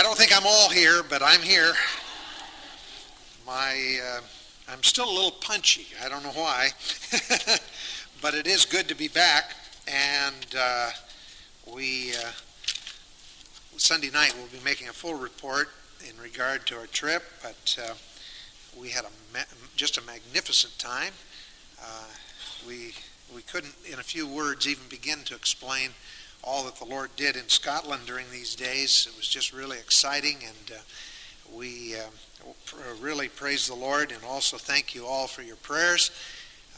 I don't think I'm all here, but I'm here. My, uh, I'm still a little punchy. I don't know why, but it is good to be back. And uh, we uh, Sunday night we'll be making a full report in regard to our trip, but uh, we had a ma- just a magnificent time. Uh, we we couldn't, in a few words, even begin to explain all that the Lord did in Scotland during these days. It was just really exciting, and uh, we uh, really praise the Lord and also thank you all for your prayers.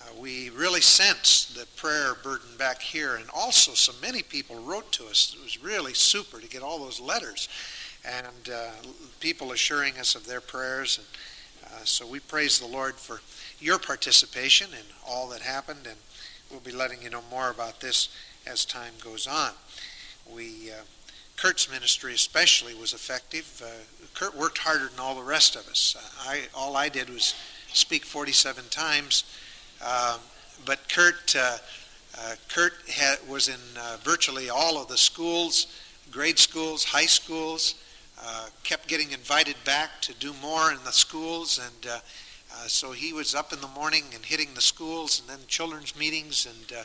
Uh, we really sense the prayer burden back here, and also so many people wrote to us. It was really super to get all those letters and uh, people assuring us of their prayers. And uh, so we praise the Lord for your participation in all that happened, and we'll be letting you know more about this as time goes on. We, uh, Kurt's ministry especially was effective. Uh, Kurt worked harder than all the rest of us. Uh, I, all I did was speak 47 times, um, but Kurt, uh, uh, Kurt had, was in uh, virtually all of the schools, grade schools, high schools, kept getting invited back to do more in the schools, and so he was up in the morning and hitting the schools and then children's meetings and uh,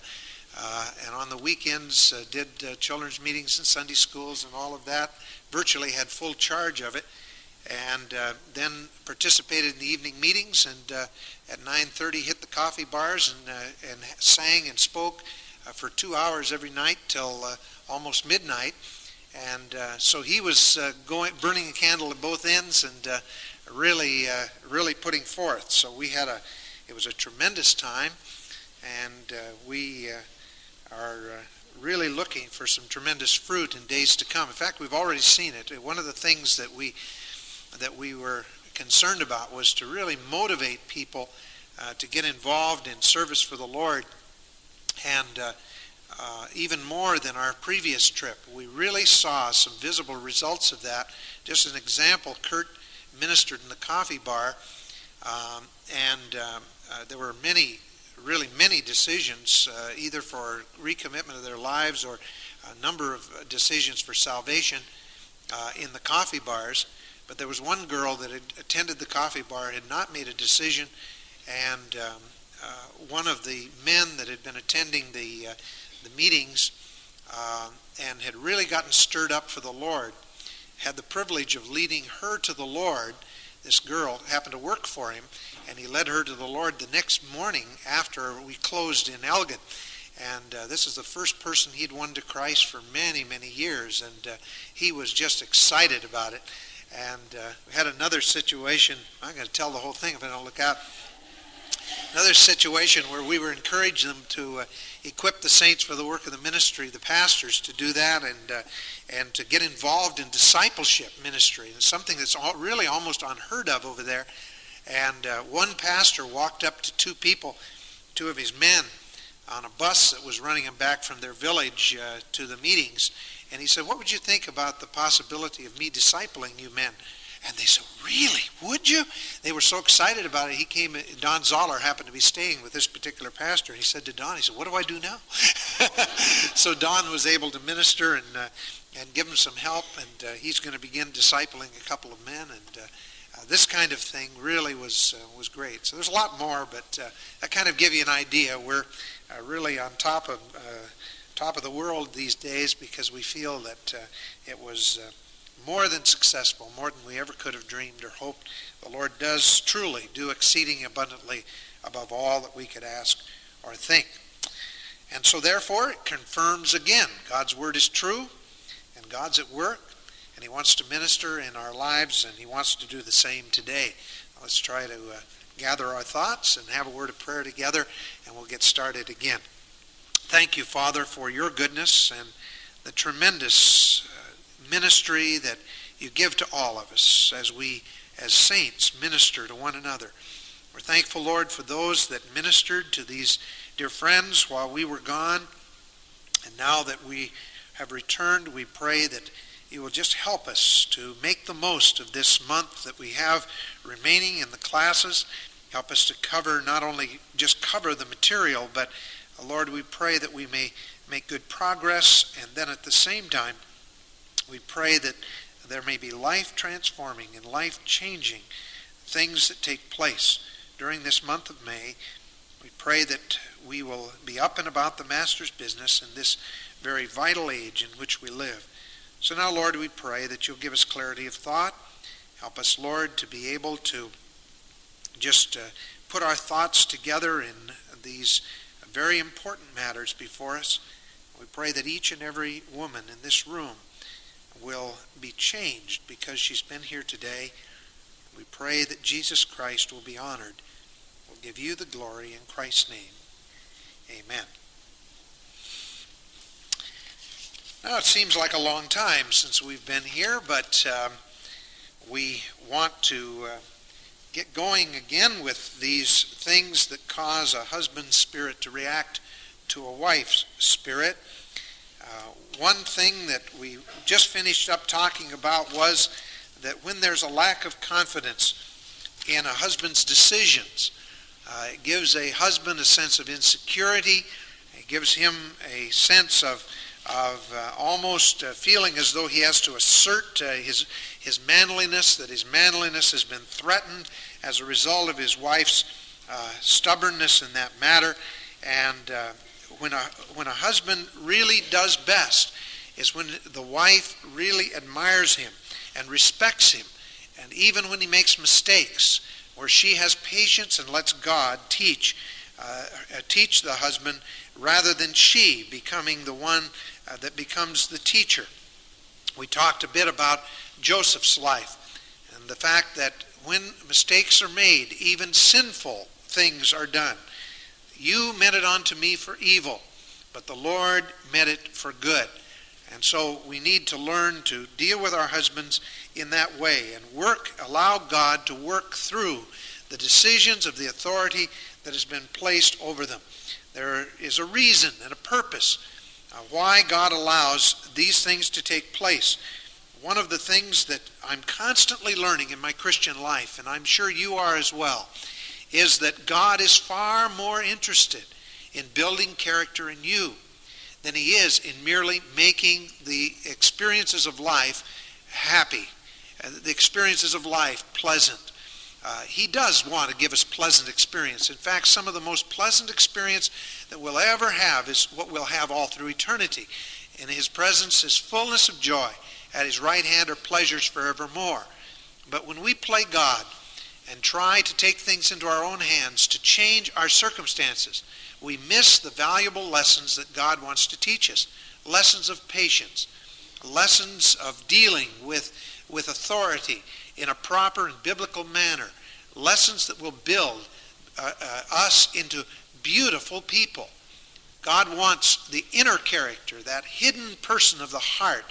and on the weekends uh, did uh, children's meetings in Sunday schools and all of that. Virtually had full charge of it, and uh, then participated in the evening meetings. And uh, at 9:30 hit the coffee bars and uh, and sang and spoke for two hours every night till almost midnight. And so he was going, burning a candle at both ends, and really, really putting forth. So we had a, it was a tremendous time, and we are uh, really looking for some tremendous fruit in days to come. In fact, we've already seen it. One of the things that we that we were concerned about was to really motivate people uh, to get involved in service for the Lord, and uh, uh, even more than our previous trip, we really saw some visible results of that. Just an example: Kurt ministered in the coffee bar, um, and um, uh, there were many really many decisions, uh, either for recommitment of their lives or a number of decisions for salvation uh, in the coffee bars. But there was one girl that had attended the coffee bar, had not made a decision, and um, uh, one of the men that had been attending the, uh, the meetings uh, and had really gotten stirred up for the Lord had the privilege of leading her to the Lord. This girl happened to work for him, and he led her to the Lord the next morning after we closed in Elgin. And uh, this is the first person he'd won to Christ for many, many years, and uh, he was just excited about it. And uh, we had another situation. I'm going to tell the whole thing if I don't look out. Another situation where we were encouraging them to uh, equip the saints for the work of the ministry, the pastors to do that, and uh, and to get involved in discipleship ministry. It's something that's all, really almost unheard of over there. And uh, one pastor walked up to two people, two of his men, on a bus that was running them back from their village uh, to the meetings. And he said, What would you think about the possibility of me discipling you men? And they said, Really? Would you? They were so excited about it. He came, Don Zoller happened to be staying with this particular pastor. And he said to Don, He said, What do I do now? so Don was able to minister and, uh, and give him some help. And uh, he's going to begin discipling a couple of men. And uh, uh, this kind of thing really was uh, was great. So there's a lot more, but uh, that kind of give you an idea. We're uh, really on top of top of the world these days because we feel that it was more than successful, more than we ever could have dreamed or hoped. The Lord does truly do exceeding abundantly above all that we could ask or think. And so, therefore, it confirms again God's word is true and God's at work and He wants to minister in our lives, and He wants to do the same today. Let's try to uh, gather our thoughts and have a word of prayer together, and we'll get started again. Thank you, Father, for your goodness and the tremendous uh, ministry that you give to all of us as we, as saints, minister to one another. We're thankful, Lord, for those that ministered to these dear friends while we were gone. And now that we have returned, we pray that you will just help us to make the most of this month that we have remaining in the classes. Help us to cover, not only just cover the material, but Lord, we pray that we may make good progress. And then at the same time, we pray that there may be life transforming and life changing things that take place during this month of May. We pray that we will be up and about the Master's business in this very vital age in which we live. So now, Lord, we pray that you'll give us clarity of thought. Help us, Lord, to be able to just uh, put our thoughts together in these very important matters before us. We pray that each and every woman in this room will be changed because she's been here today. We pray that Jesus Christ will be honored. We'll give you the glory in Christ's name. Amen. Now, it seems like a long time since we've been here, but um, we want to uh, get going again with these things that cause a husband's spirit to react to a wife's spirit. Uh, one thing that we just finished up talking about was that when there's a lack of confidence in a husband's decisions, uh, it gives a husband a sense of insecurity. It gives him a sense of of uh, almost uh, feeling as though he has to assert uh, his his manliness, that his manliness has been threatened as a result of his wife's uh, stubbornness in that matter. And when a when a husband really does best is when the wife really admires him and respects him, and even when he makes mistakes, where she has patience and lets God teach uh, uh, teach the husband rather than she becoming the one uh, that becomes the teacher. We talked a bit about Joseph's life and the fact that when mistakes are made, even sinful things are done. You meant it unto me for evil, but the Lord meant it for good. And so we need to learn to deal with our husbands in that way and work, allow God to work through the decisions of the authority that has been placed over them. There is a reason and a purpose why God allows these things to take place. One of the things that I'm constantly learning in my Christian life, and I'm sure you are as well, is that God is far more interested in building character in you than he is in merely making the experiences of life happy, uh, the experiences of life pleasant. Uh, he does want to give us pleasant experience. In fact, some of the most pleasant experience that we'll ever have is what we'll have all through eternity. In his presence is fullness of joy. At his right hand are pleasures forevermore. But when we play God and try to take things into our own hands to change our circumstances, we miss the valuable lessons that God wants to teach us. Lessons of patience, lessons of dealing with, with authority in a proper and biblical manner, lessons that will build uh, uh, us into beautiful people. God wants the inner character, that hidden person of the heart,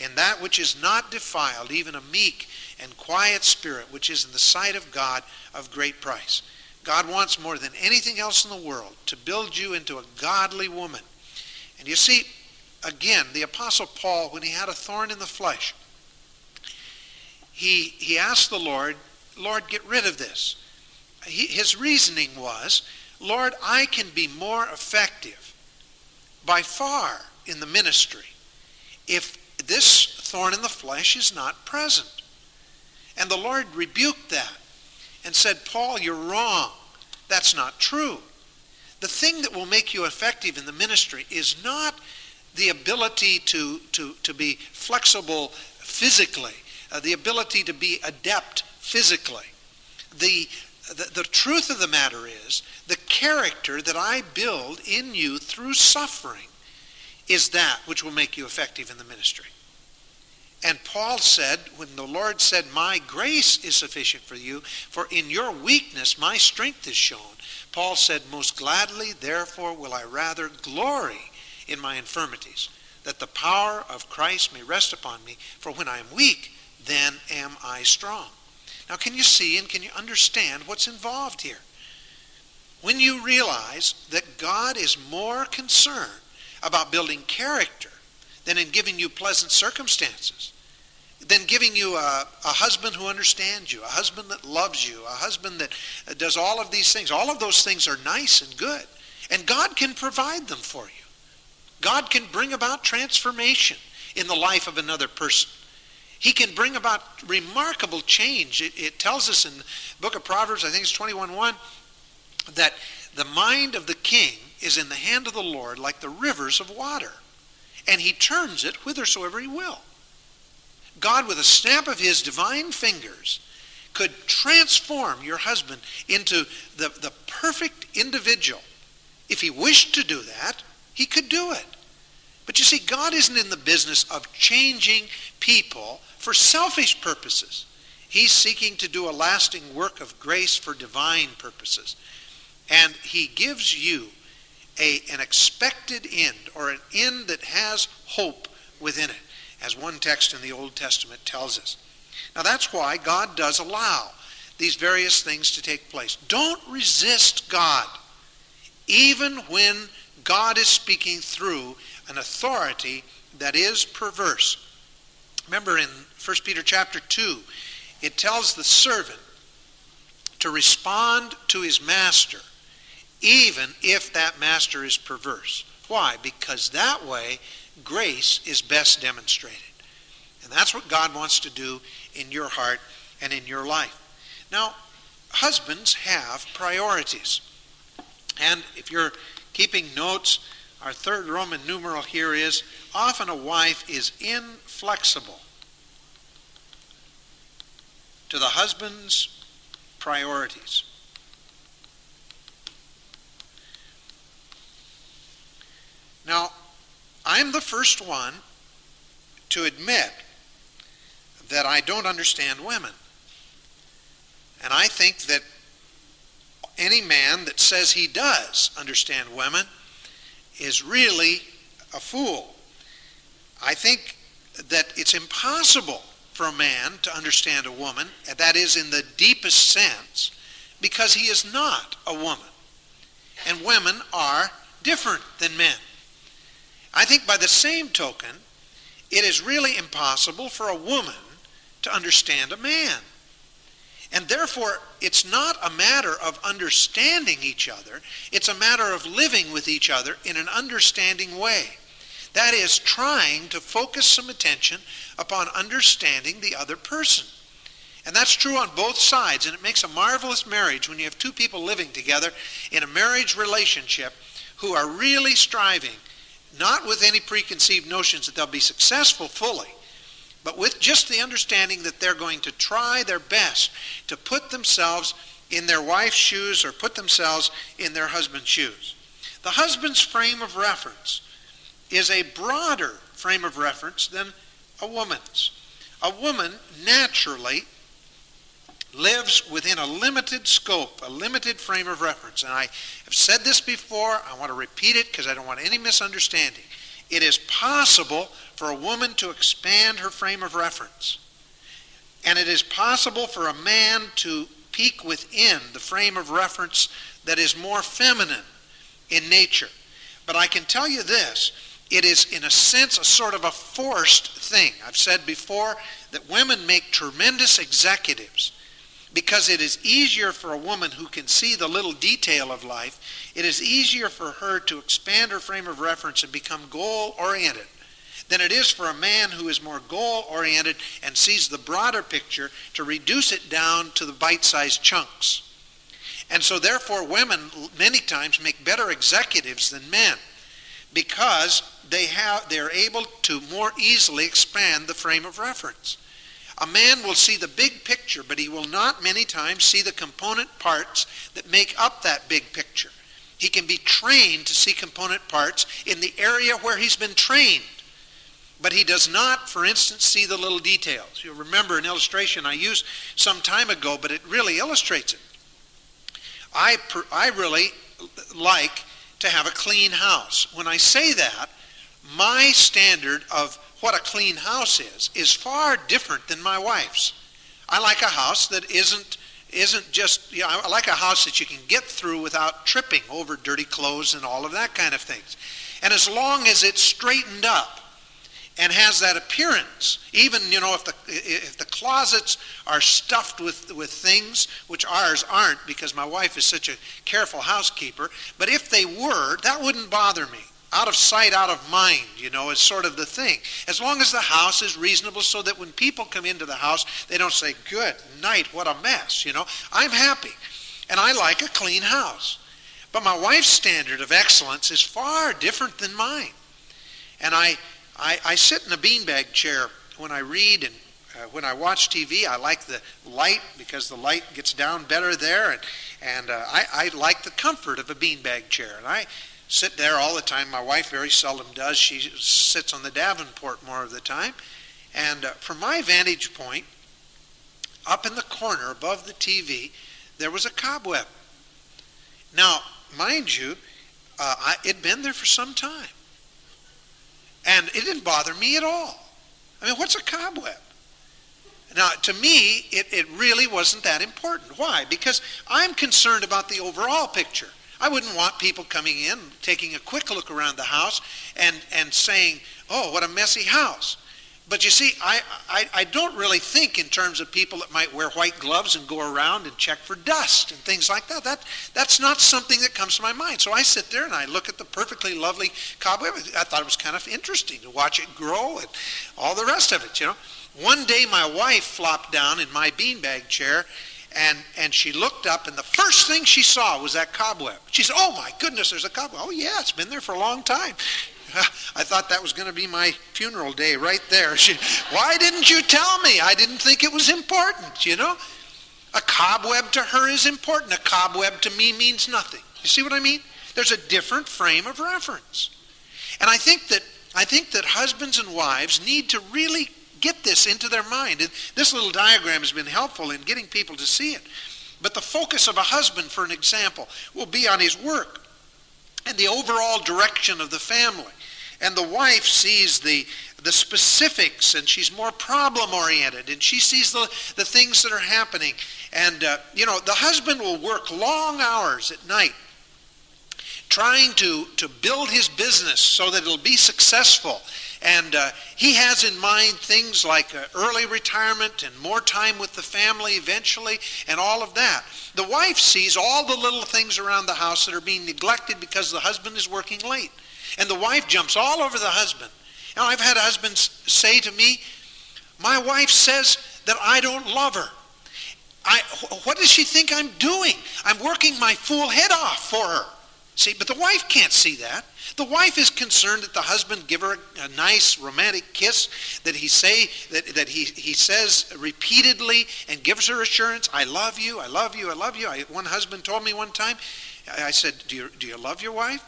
and that which is not defiled, even a meek and quiet spirit, which is in the sight of God of great price. God wants more than anything else in the world to build you into a godly woman. And you see, again, the Apostle Paul, when he had a thorn in the flesh, he, he asked the Lord, Lord, get rid of this. He, his reasoning was, Lord, I can be more effective by far in the ministry if this thorn in the flesh is not present. And the Lord rebuked that and said, Paul, you're wrong. That's not true. The thing that will make you effective in the ministry is not the ability to, to, to be flexible physically, uh, the ability to be adept physically. The, the, the truth of the matter is the character that I build in you through suffering is that which will make you effective in the ministry. And Paul said, when the Lord said, My grace is sufficient for you, for in your weakness my strength is shown, Paul said, Most gladly, therefore, will I rather glory in my infirmities, that the power of Christ may rest upon me. For when I am weak, then am I strong. Now, can you see and can you understand what's involved here? When you realize that God is more concerned about building character than in giving you pleasant circumstances, than giving you a, a husband who understands you, a husband that loves you, a husband that uh, does all of these things. All of those things are nice and good. And God can provide them for you. God can bring about transformation in the life of another person. He can bring about remarkable change. It, it tells us in the book of Proverbs, I think it's 21.1, that the mind of the king is in the hand of the Lord like the rivers of water, and he turns it whithersoever he will. God, with a snap of his divine fingers, could transform your husband into the, the perfect individual. If he wished to do that, he could do it. But you see, God isn't in the business of changing people for selfish purposes. He's seeking to do a lasting work of grace for divine purposes. And he gives you a, an expected end, or an end that has hope within it, as one text in the Old Testament tells us. Now that's why God does allow these various things to take place. Don't resist God, even when God is speaking through an authority that is perverse. Remember in 1 Peter chapter 2, it tells the servant to respond to his master, even if that master is perverse. Why? Because that way grace is best demonstrated. And that's what God wants to do in your heart and in your life. Now, husbands have priorities. And if you're keeping notes, our third Roman numeral here is often a wife is inflexible to the husband's priorities. Now, I'm the first one to admit that I don't understand women. And I think that any man that says he does understand women is really a fool. I think that it's impossible for a man to understand a woman, and that is in the deepest sense, because he is not a woman. And women are different than men. I think by the same token, it is really impossible for a woman to understand a man. And therefore, it's not a matter of understanding each other, it's a matter of living with each other in an understanding way. That is, trying to focus some attention upon understanding the other person. And that's true on both sides, and it makes a marvelous marriage when you have two people living together in a marriage relationship who are really striving, not with any preconceived notions that they'll be successful fully, but with just the understanding that they're going to try their best to put themselves in their wife's shoes or put themselves in their husband's shoes. The husband's frame of reference is a broader frame of reference than a woman's. A woman naturally lives within a limited scope, a limited frame of reference. And I have said this before, I want to repeat it because I don't want any misunderstanding. It is possible for a woman to expand her frame of reference. And it is possible for a man to peek within the frame of reference that is more feminine in nature. But I can tell you this it is, in a sense, a sort of a forced thing. I've said before that women make tremendous executives because it is easier for a woman who can see the little detail of life, it is easier for her to expand her frame of reference and become goal oriented than it is for a man who is more goal oriented and sees the broader picture to reduce it down to the bite sized chunks. And so, therefore, women many times make better executives than men because they have, they're able to more easily expand the frame of reference. A man will see the big picture, but he will not many times see the component parts that make up that big picture. He can be trained to see component parts in the area where he's been trained. But he does not, for instance, see the little details. You'll remember an illustration I used some time ago, but it really illustrates it. I, I really like to have a clean house. When I say that, my standard of what a clean house is is far different than my wife's. I like a house that isn't isn't just you know, I like a house that you can get through without tripping over dirty clothes and all of that kind of things. And as long as it's straightened up and has that appearance, even you know if the if the closets are stuffed with with things which ours aren't because my wife is such a careful housekeeper, but if they were, that wouldn't bother me out of sight, out of mind, you know, is sort of the thing. As long as the house is reasonable so that when people come into the house, they don't say, good night, what a mess, you know. I'm happy. And I like a clean house. But my wife's standard of excellence is far different than mine. And I, I, I sit in a beanbag chair when I read and uh, when I watch TV. I like the light because the light gets down better there. And, and uh, I, I like the comfort of a beanbag chair. And I sit there all the time. My wife very seldom does. She sits on the Davenport more of the time. And uh, from my vantage point, up in the corner above the TV, there was a cobweb. Now, mind you, uh, I, it'd been there for some time. And it didn't bother me at all. I mean, what's a cobweb? Now, to me, it, it really wasn't that important. Why? Because I'm concerned about the overall picture. I wouldn't want people coming in, taking a quick look around the house, and, and saying, oh, what a messy house. But you see, I, I, I, don't really think in terms of people that might wear white gloves and go around and check for dust and things like that. that. That's not something that comes to my mind. So I sit there and I look at the perfectly lovely cobweb. I thought it was kind of interesting to watch it grow and all the rest of it, you know. One day my wife flopped down in my beanbag chair and, and she looked up, and the first thing she saw was that cobweb. She said, Oh my goodness, there's a cobweb. Oh, yeah, it's been there for a long time. I thought that was going to be my funeral day right there. She, Why didn't you tell me? I didn't think it was important, you know? A cobweb to her is important. A cobweb to me means nothing. You see what I mean? There's a different frame of reference. And I think that I think that husbands and wives need to really get this into their mind. And this little diagram has been helpful in getting people to see it. But the focus of a husband, for an example, will be on his work and the overall direction of the family. And the wife sees the, the specifics and she's more problem oriented and she sees the, the things that are happening. And, uh, you know, the husband will work long hours at night trying to, to build his business so that it'll be successful and uh, he has in mind things like uh, early retirement and more time with the family eventually and all of that. The wife sees all the little things around the house that are being neglected because the husband is working late. And the wife jumps all over the husband. Now, I've had husbands say to me, My wife says that I don't love her. I, what does she think I'm doing? I'm working my fool head off for her. See, but the wife can't see that. The wife is concerned that the husband give her a, a nice romantic kiss that he say that, that he, he says repeatedly and gives her assurance, I love you, I love you, I love you. I, one husband told me one time, I, said, do you, do you love your wife?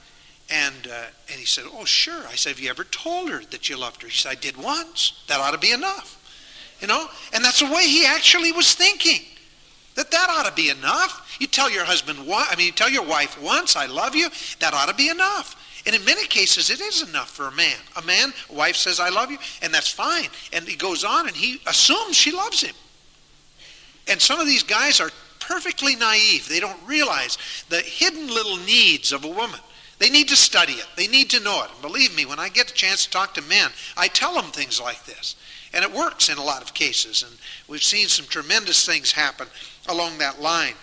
And, uh, and he said, Oh, sure. I said, Have you ever told her that you loved her? He said, I did once. That ought to be enough. You know? And that's the way he actually was thinking. That that ought to be enough. You tell your husband, I mean, you tell your wife once, I love you, that ought to be enough. And in many cases, it is enough for a man. A man, a wife says, I love you, and that's fine. And he goes on and he assumes she loves him. And some of these guys are perfectly naive. They don't realize the hidden little needs of a woman. They need to study it. They need to know it. And believe me, when I get a chance to talk to men, I tell them things like this. And it works in a lot of cases. And we've seen some tremendous things happen along that line.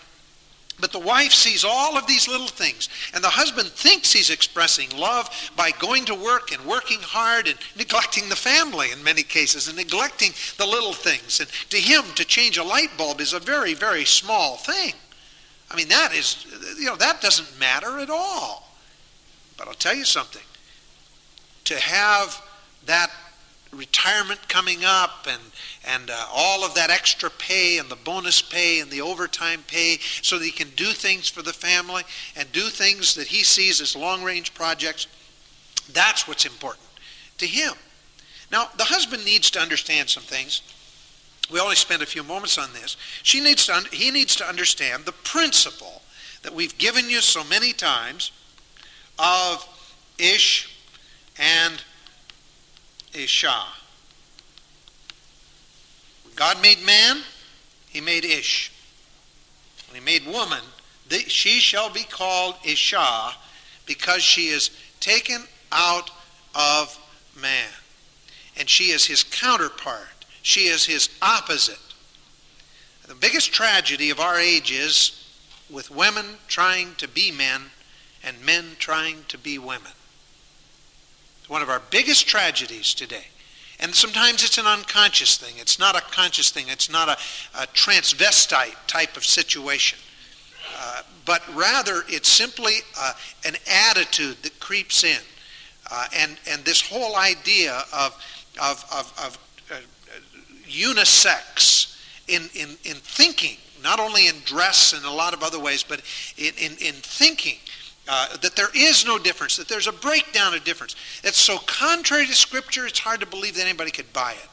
But the wife sees all of these little things, and the husband thinks he's expressing love by going to work and working hard and neglecting the family in many cases and neglecting the little things. And to him, to change a light bulb is a very, very small thing. I mean, that is, you know, that doesn't matter at all. But I'll tell you something. To have that retirement coming up and, and uh, all of that extra pay and the bonus pay and the overtime pay so that he can do things for the family and do things that he sees as long range projects. That's what's important to him. Now, the husband needs to understand some things. We only spent a few moments on this. She needs to, he needs to understand the principle that we've given you so many times of Ish and Isha. When God made man, he made Ish. When he made woman, she shall be called Isha because she is taken out of man. And she is his counterpart. She is his opposite. The biggest tragedy of our age is with women trying to be men and men trying to be women. One of our biggest tragedies today. And sometimes it's an unconscious thing. It's not a conscious thing. It's not a, a transvestite type of situation. Uh, but rather, it's simply uh, an attitude that creeps in. Uh, and, and this whole idea of, of, of, of uh, unisex in, in, in thinking, not only in dress and a lot of other ways, but in, in, in thinking. Uh, that there is no difference, that there's a breakdown of difference. It's so contrary to Scripture, it's hard to believe that anybody could buy it.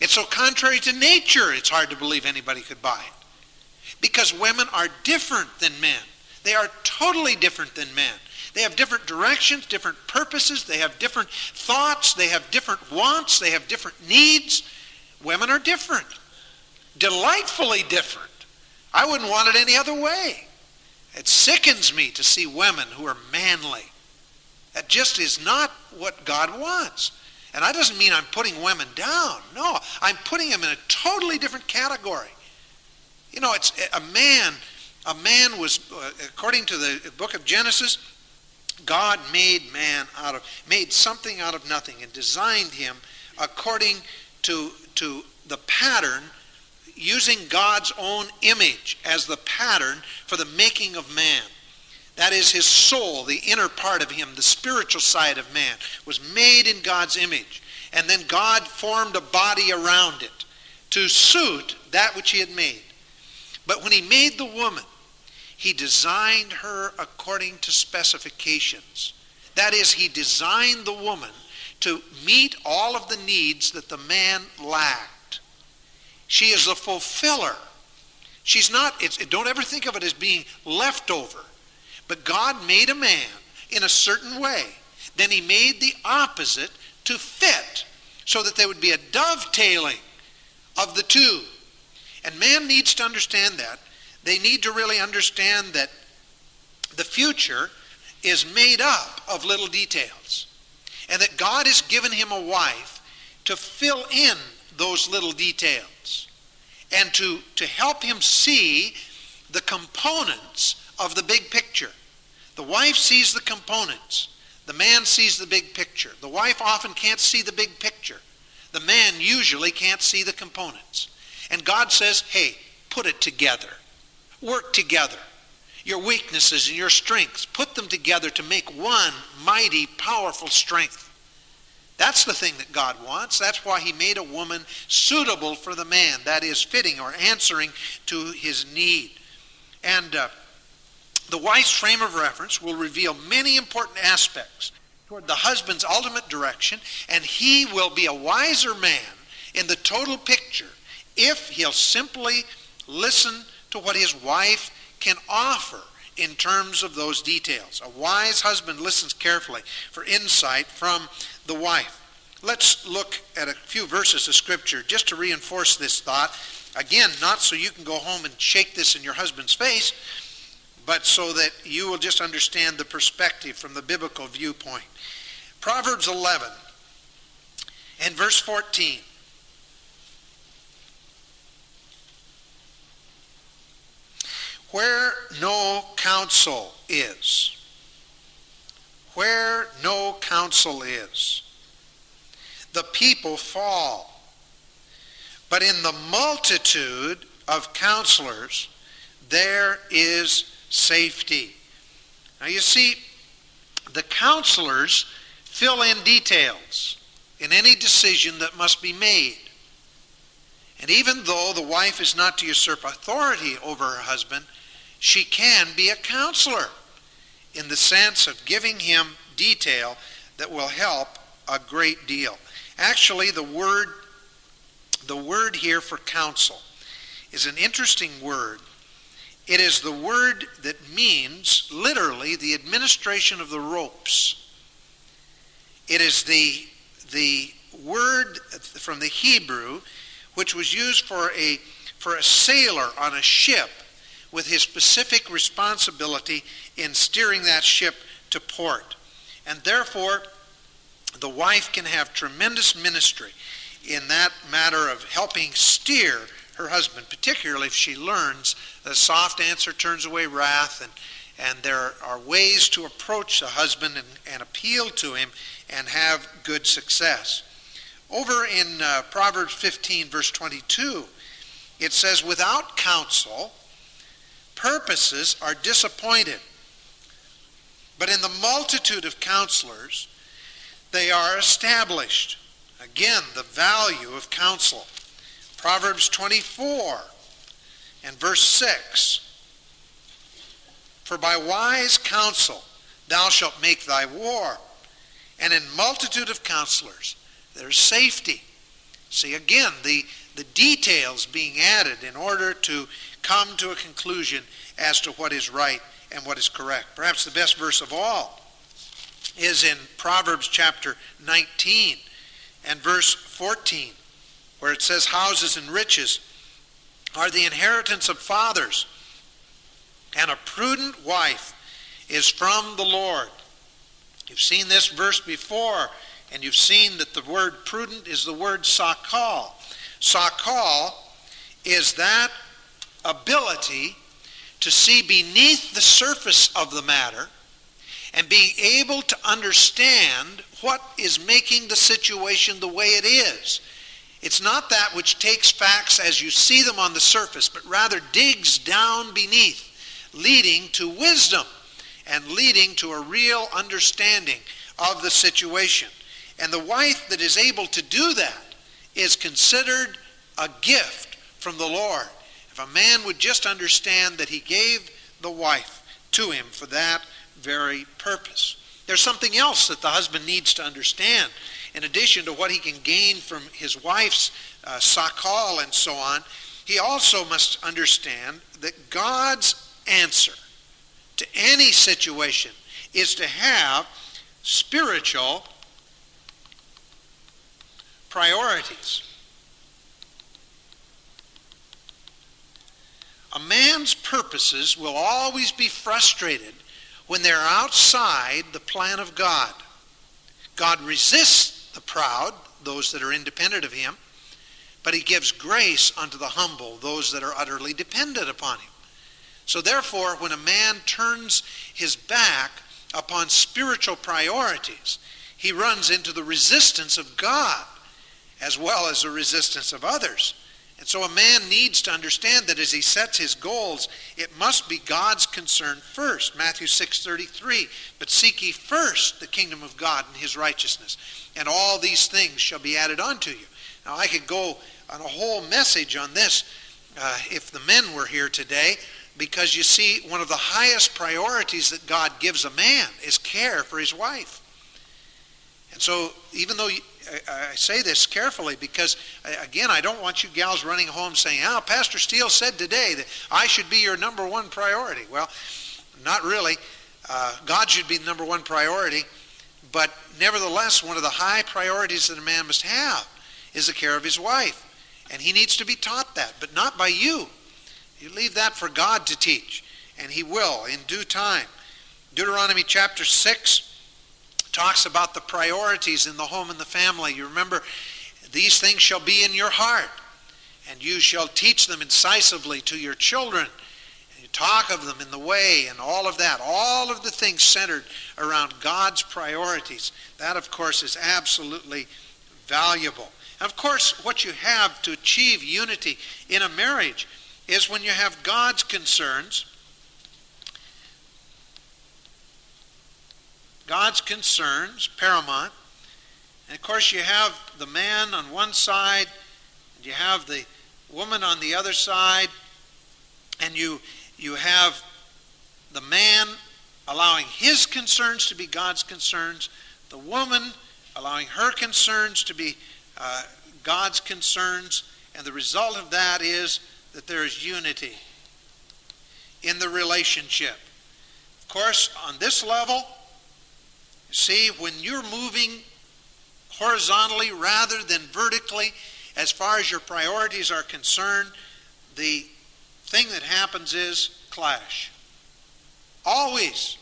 It's so contrary to nature, it's hard to believe anybody could buy it. Because women are different than men. They are totally different than men. They have different directions, different purposes, they have different thoughts, they have different wants, they have different needs. Women are different, delightfully different. I wouldn't want it any other way. It sickens me to see women who are manly. That just is not what God wants. And that doesn't mean I'm putting women down. No, I'm putting them in a totally different category. You know, it's a man. A man was, uh, according to the book of Genesis, God made man out of, made something out of nothing and designed him according to, to the pattern using God's own image as the pattern for the making of man. That is his soul, the inner part of him, the spiritual side of man, was made in God's image. And then God formed a body around it to suit that which he had made. But when he made the woman, he designed her according to specifications. That is, he designed the woman to meet all of the needs that the man lacked. She is the fulfiller. She's not, don't ever think of it as being leftover. But God made a man in a certain way. Then he made the opposite to fit so that there would be a dovetailing of the two. And man needs to understand that. They need to really understand that the future is made up of little details. And that God has given him a wife to fill in those little details and to, to help him see the components of the big picture. The wife sees the components. The man sees the big picture. The wife often can't see the big picture. The man usually can't see the components. And God says, hey, put it together. Work together. Your weaknesses and your strengths, put them together to make one mighty, powerful strength. That's the thing that God wants. That's why he made a woman suitable for the man, that is, fitting or answering to his need. And uh, the wife's frame of reference will reveal many important aspects toward the husband's ultimate direction, and he will be a wiser man in the total picture if he'll simply listen to what his wife can offer in terms of those details. A wise husband listens carefully for insight from the wife. Let's look at a few verses of Scripture just to reinforce this thought. Again, not so you can go home and shake this in your husband's face, but so that you will just understand the perspective from the biblical viewpoint. Proverbs 11 and verse 14. Where no counsel is, where no counsel is, the people fall. But in the multitude of counselors, there is safety. Now you see, the counselors fill in details in any decision that must be made. And even though the wife is not to usurp authority over her husband, she can be a counselor in the sense of giving him detail that will help a great deal. Actually, the word the word here for counsel is an interesting word. It is the word that means literally the administration of the ropes. It is the the word from the Hebrew which was used for a for a sailor on a ship with his specific responsibility in steering that ship to port. And therefore, the wife can have tremendous ministry in that matter of helping steer her husband, particularly if she learns the soft answer turns away wrath and, and there are ways to approach a husband and, and appeal to him and have good success. Over in uh, Proverbs 15, verse 22, it says, Without counsel, purposes are disappointed. But in the multitude of counselors, they are established. Again, the value of counsel. Proverbs 24 and verse 6 For by wise counsel thou shalt make thy war, and in multitude of counselors there's safety. See, again, the, the details being added in order to come to a conclusion as to what is right and what is correct. Perhaps the best verse of all is in Proverbs chapter 19 and verse 14, where it says, Houses and riches are the inheritance of fathers, and a prudent wife is from the Lord. You've seen this verse before, and you've seen that the word prudent is the word sakal. Sakal is that ability to see beneath the surface of the matter and being able to understand what is making the situation the way it is. It's not that which takes facts as you see them on the surface, but rather digs down beneath, leading to wisdom and leading to a real understanding of the situation. And the wife that is able to do that is considered a gift from the Lord. If a man would just understand that he gave the wife to him for that very purpose. There's something else that the husband needs to understand. In addition to what he can gain from his wife's uh, sakal and so on, he also must understand that God's answer to any situation is to have spiritual priorities. A man's purposes will always be frustrated when they're outside the plan of God. God resists the proud, those that are independent of him, but he gives grace unto the humble, those that are utterly dependent upon him. So therefore, when a man turns his back upon spiritual priorities, he runs into the resistance of God as well as the resistance of others. And so a man needs to understand that as he sets his goals, it must be God's concern first. Matthew 6:33, but seek ye first the kingdom of God and his righteousness, and all these things shall be added unto you. Now I could go on a whole message on this uh, if the men were here today, because you see, one of the highest priorities that God gives a man is care for his wife. And so, even though I say this carefully because, again, I don't want you gals running home saying, oh, Pastor Steele said today that I should be your number one priority. Well, not really. Uh, God should be the number one priority. But nevertheless, one of the high priorities that a man must have is the care of his wife. And he needs to be taught that, but not by you. You leave that for God to teach, and he will in due time. Deuteronomy chapter 6 talks about the priorities in the home and the family. You remember, these things shall be in your heart, and you shall teach them incisively to your children. And you talk of them in the way, and all of that. All of the things centered around God's priorities. That, of course, is absolutely valuable. Of course, what you have to achieve unity in a marriage is when you have God's concerns God's concerns, paramount. And of course, you have the man on one side, and you have the woman on the other side, and you, you have the man allowing his concerns to be God's concerns, the woman allowing her concerns to be uh, God's concerns, and the result of that is that there is unity in the relationship. Of course, on this level, See, when you're moving horizontally rather than vertically, as far as your priorities are concerned, the thing that happens is clash. Always.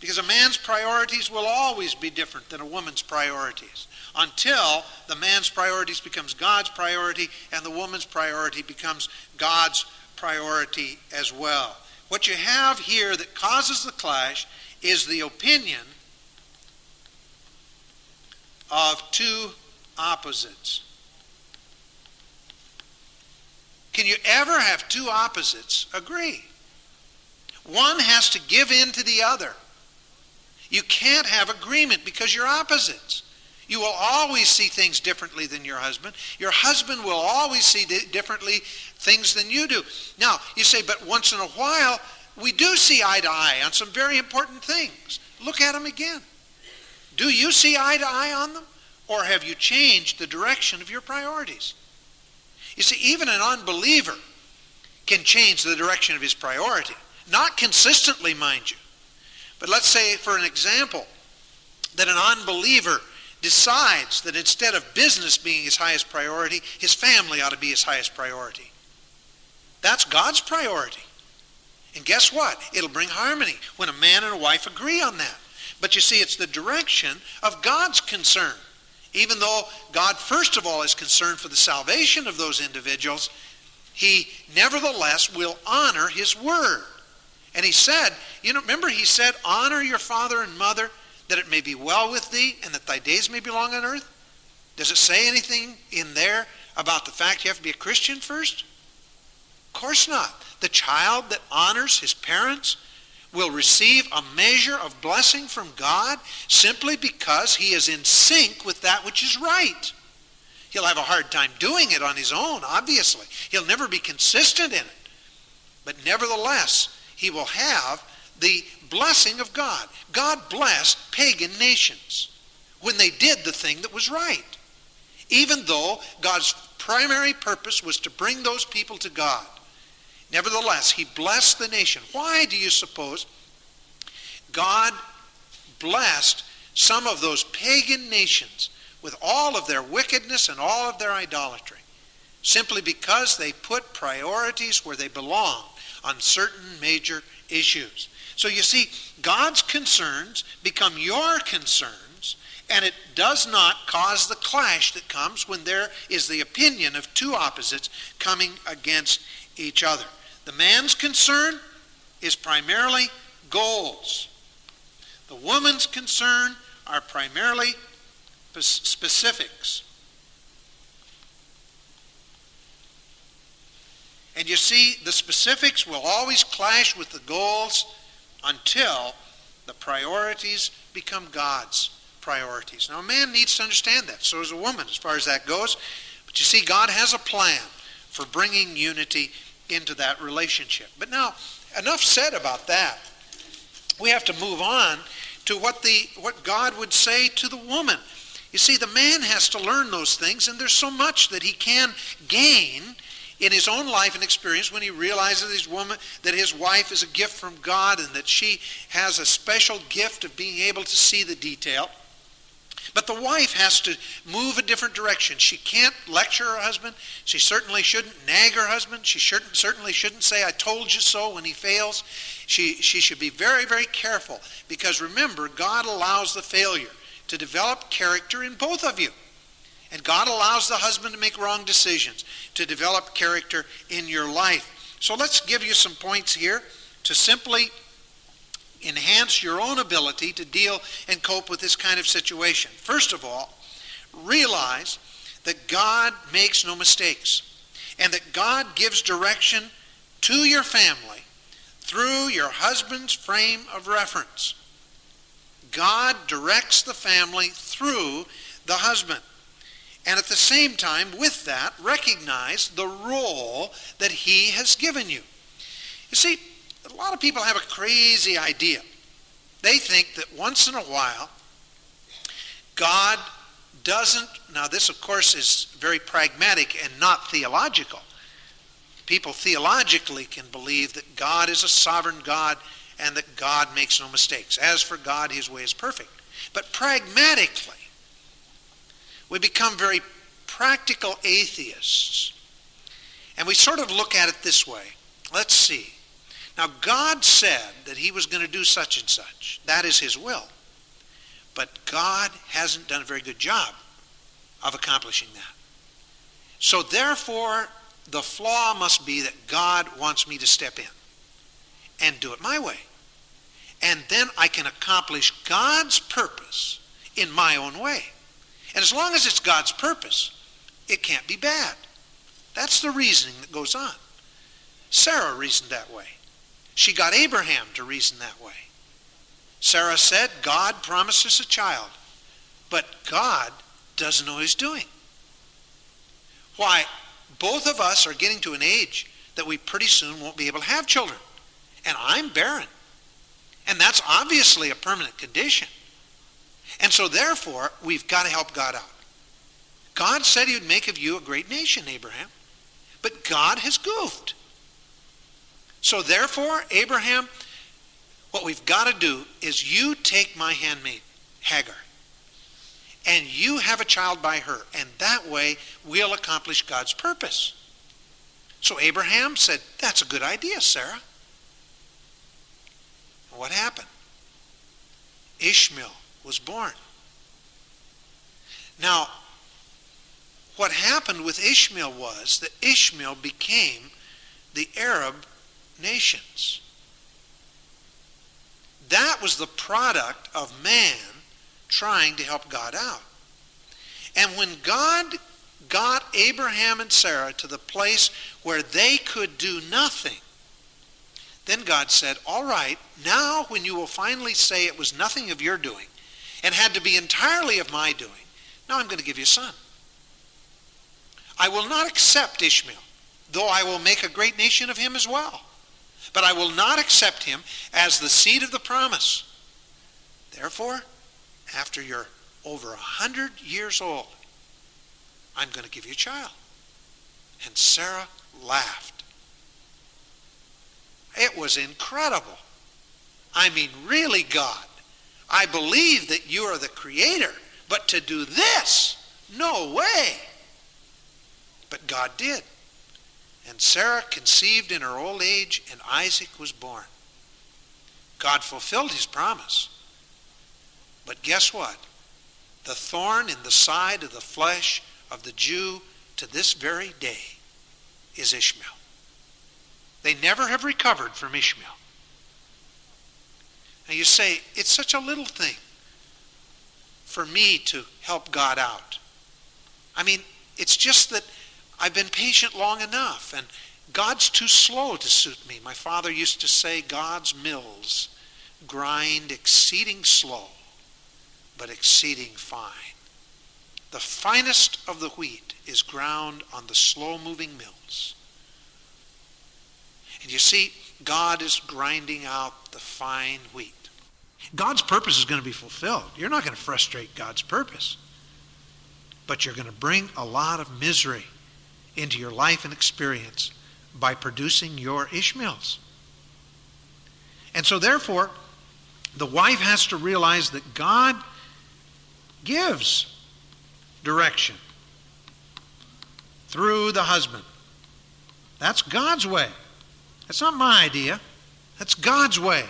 Because a man's priorities will always be different than a woman's priorities until the man's priorities becomes God's priority and the woman's priority becomes God's priority as well. What you have here that causes the clash is the opinion of two opposites. Can you ever have two opposites agree? One has to give in to the other. You can't have agreement because you're opposites. You will always see things differently than your husband. Your husband will always see differently things than you do. Now, you say, but once in a while, we do see eye to eye on some very important things. Look at them again. Do you see eye to eye on them? Or have you changed the direction of your priorities? You see, even an unbeliever can change the direction of his priority. Not consistently, mind you. But let's say, for an example, that an unbeliever decides that instead of business being his highest priority, his family ought to be his highest priority. That's God's priority. And guess what? It'll bring harmony when a man and a wife agree on that. But you see, it's the direction of God's concern. Even though God, first of all, is concerned for the salvation of those individuals, he nevertheless will honor his word. And he said, you know, remember he said, honor your father and mother that it may be well with thee and that thy days may be long on earth? Does it say anything in there about the fact you have to be a Christian first? Of course not. The child that honors his parents will receive a measure of blessing from God simply because he is in sync with that which is right. He'll have a hard time doing it on his own, obviously. He'll never be consistent in it. But nevertheless, he will have the blessing of God. God blessed pagan nations when they did the thing that was right. Even though God's primary purpose was to bring those people to God. Nevertheless, he blessed the nation. Why do you suppose God blessed some of those pagan nations with all of their wickedness and all of their idolatry? Simply because they put priorities where they belong on certain major issues. So you see, God's concerns become your concerns, and it does not cause the clash that comes when there is the opinion of two opposites coming against each other. The man's concern is primarily goals. The woman's concern are primarily specifics. And you see, the specifics will always clash with the goals until the priorities become God's priorities. Now, a man needs to understand that. So does a woman, as far as that goes. But you see, God has a plan for bringing unity into that relationship. But now, enough said about that. We have to move on to what, the, what God would say to the woman. You see, the man has to learn those things, and there's so much that he can gain in his own life and experience when he realizes his woman that his wife is a gift from God and that she has a special gift of being able to see the detail. But the wife has to move a different direction. She can't lecture her husband. She certainly shouldn't nag her husband. She shouldn't, certainly shouldn't say, I told you so when he fails. She, she should be very, very careful because remember, God allows the failure to develop character in both of you. And God allows the husband to make wrong decisions, to develop character in your life. So let's give you some points here to simply enhance your own ability to deal and cope with this kind of situation. First of all, realize that God makes no mistakes and that God gives direction to your family through your husband's frame of reference. God directs the family through the husband. And at the same time, with that, recognize the role that He has given you. You see, a lot of people have a crazy idea. They think that once in a while, God doesn't, now this of course is very pragmatic and not theological. People theologically can believe that God is a sovereign God and that God makes no mistakes. As for God, his way is perfect. But pragmatically, we become very practical atheists. And we sort of look at it this way. Let's see. Now, God said that he was going to do such and such. That is his will. But God hasn't done a very good job of accomplishing that. So, therefore, the flaw must be that God wants me to step in. and do it my way. And then I can accomplish God's purpose in my own way. And as long as it's God's purpose, it can't be bad. That's the reasoning that goes on. Sarah reasoned that way. She got Abraham to reason that way. Sarah said, God promised us a child, but God doesn't know what he's doing. Why, both of us are getting to an age that we pretty soon won't be able to have children. And I'm barren. And that's obviously a permanent condition. And so therefore, we've got to help God out. God said he would make of you a great nation, Abraham. But God has goofed. So therefore, Abraham, what we've got to do is you take my handmaid, Hagar, and you have a child by her, and that way we'll accomplish God's purpose. So Abraham said, That's a good idea, Sarah. What happened? Ishmael was born. Now, what happened with Ishmael was that Ishmael became the Arab nations. That was the product of man trying to help God out. And when God got Abraham and Sarah to the place where they could do nothing, then God said, All right, now when you will finally say it was nothing of your doing and had to be entirely of my doing, now I'm going to give you a son. I will not accept Ishmael, though I will make a great nation of him as well. But I will not accept him as the seed of the promise. Therefore, after you're over a hundred years old, I'm going to give you a child. And Sarah laughed. It was incredible. I mean, really, God, I believe that you are the creator, but to do this, no way. But God did. And Sarah conceived in her old age, and Isaac was born. God fulfilled his promise. But guess what? The thorn in the side of the flesh of the Jew to this very day is Ishmael. They never have recovered from Ishmael. Now you say, it's such a little thing for me to help God out. I mean, it's just that I've been patient long enough, and God's too slow to suit me. My father used to say, God's mills grind exceeding slow, but exceeding fine. The finest of the wheat is ground on the slow moving mills. And you see, God is grinding out the fine wheat. God's purpose is going to be fulfilled. You're not going to frustrate God's purpose. But you're going to bring a lot of misery into your life and experience by producing your Ishmaels. And so, therefore, the wife has to realize that God gives direction through the husband. That's God's way. That's not my idea. That's God's way.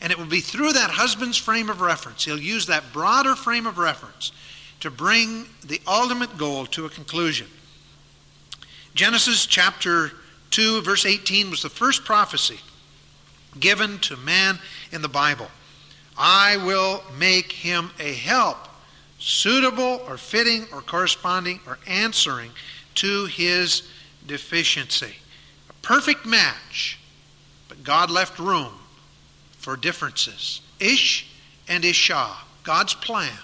And it will be through that husband's frame of reference. He'll use that broader frame of reference to bring the ultimate goal to a conclusion. Genesis chapter 2, verse 18 was the first prophecy given to man in the Bible. I will make him a help, suitable or fitting or corresponding or answering to his deficiency. A perfect match, but God left room for differences. Ish and Isha, God's plan.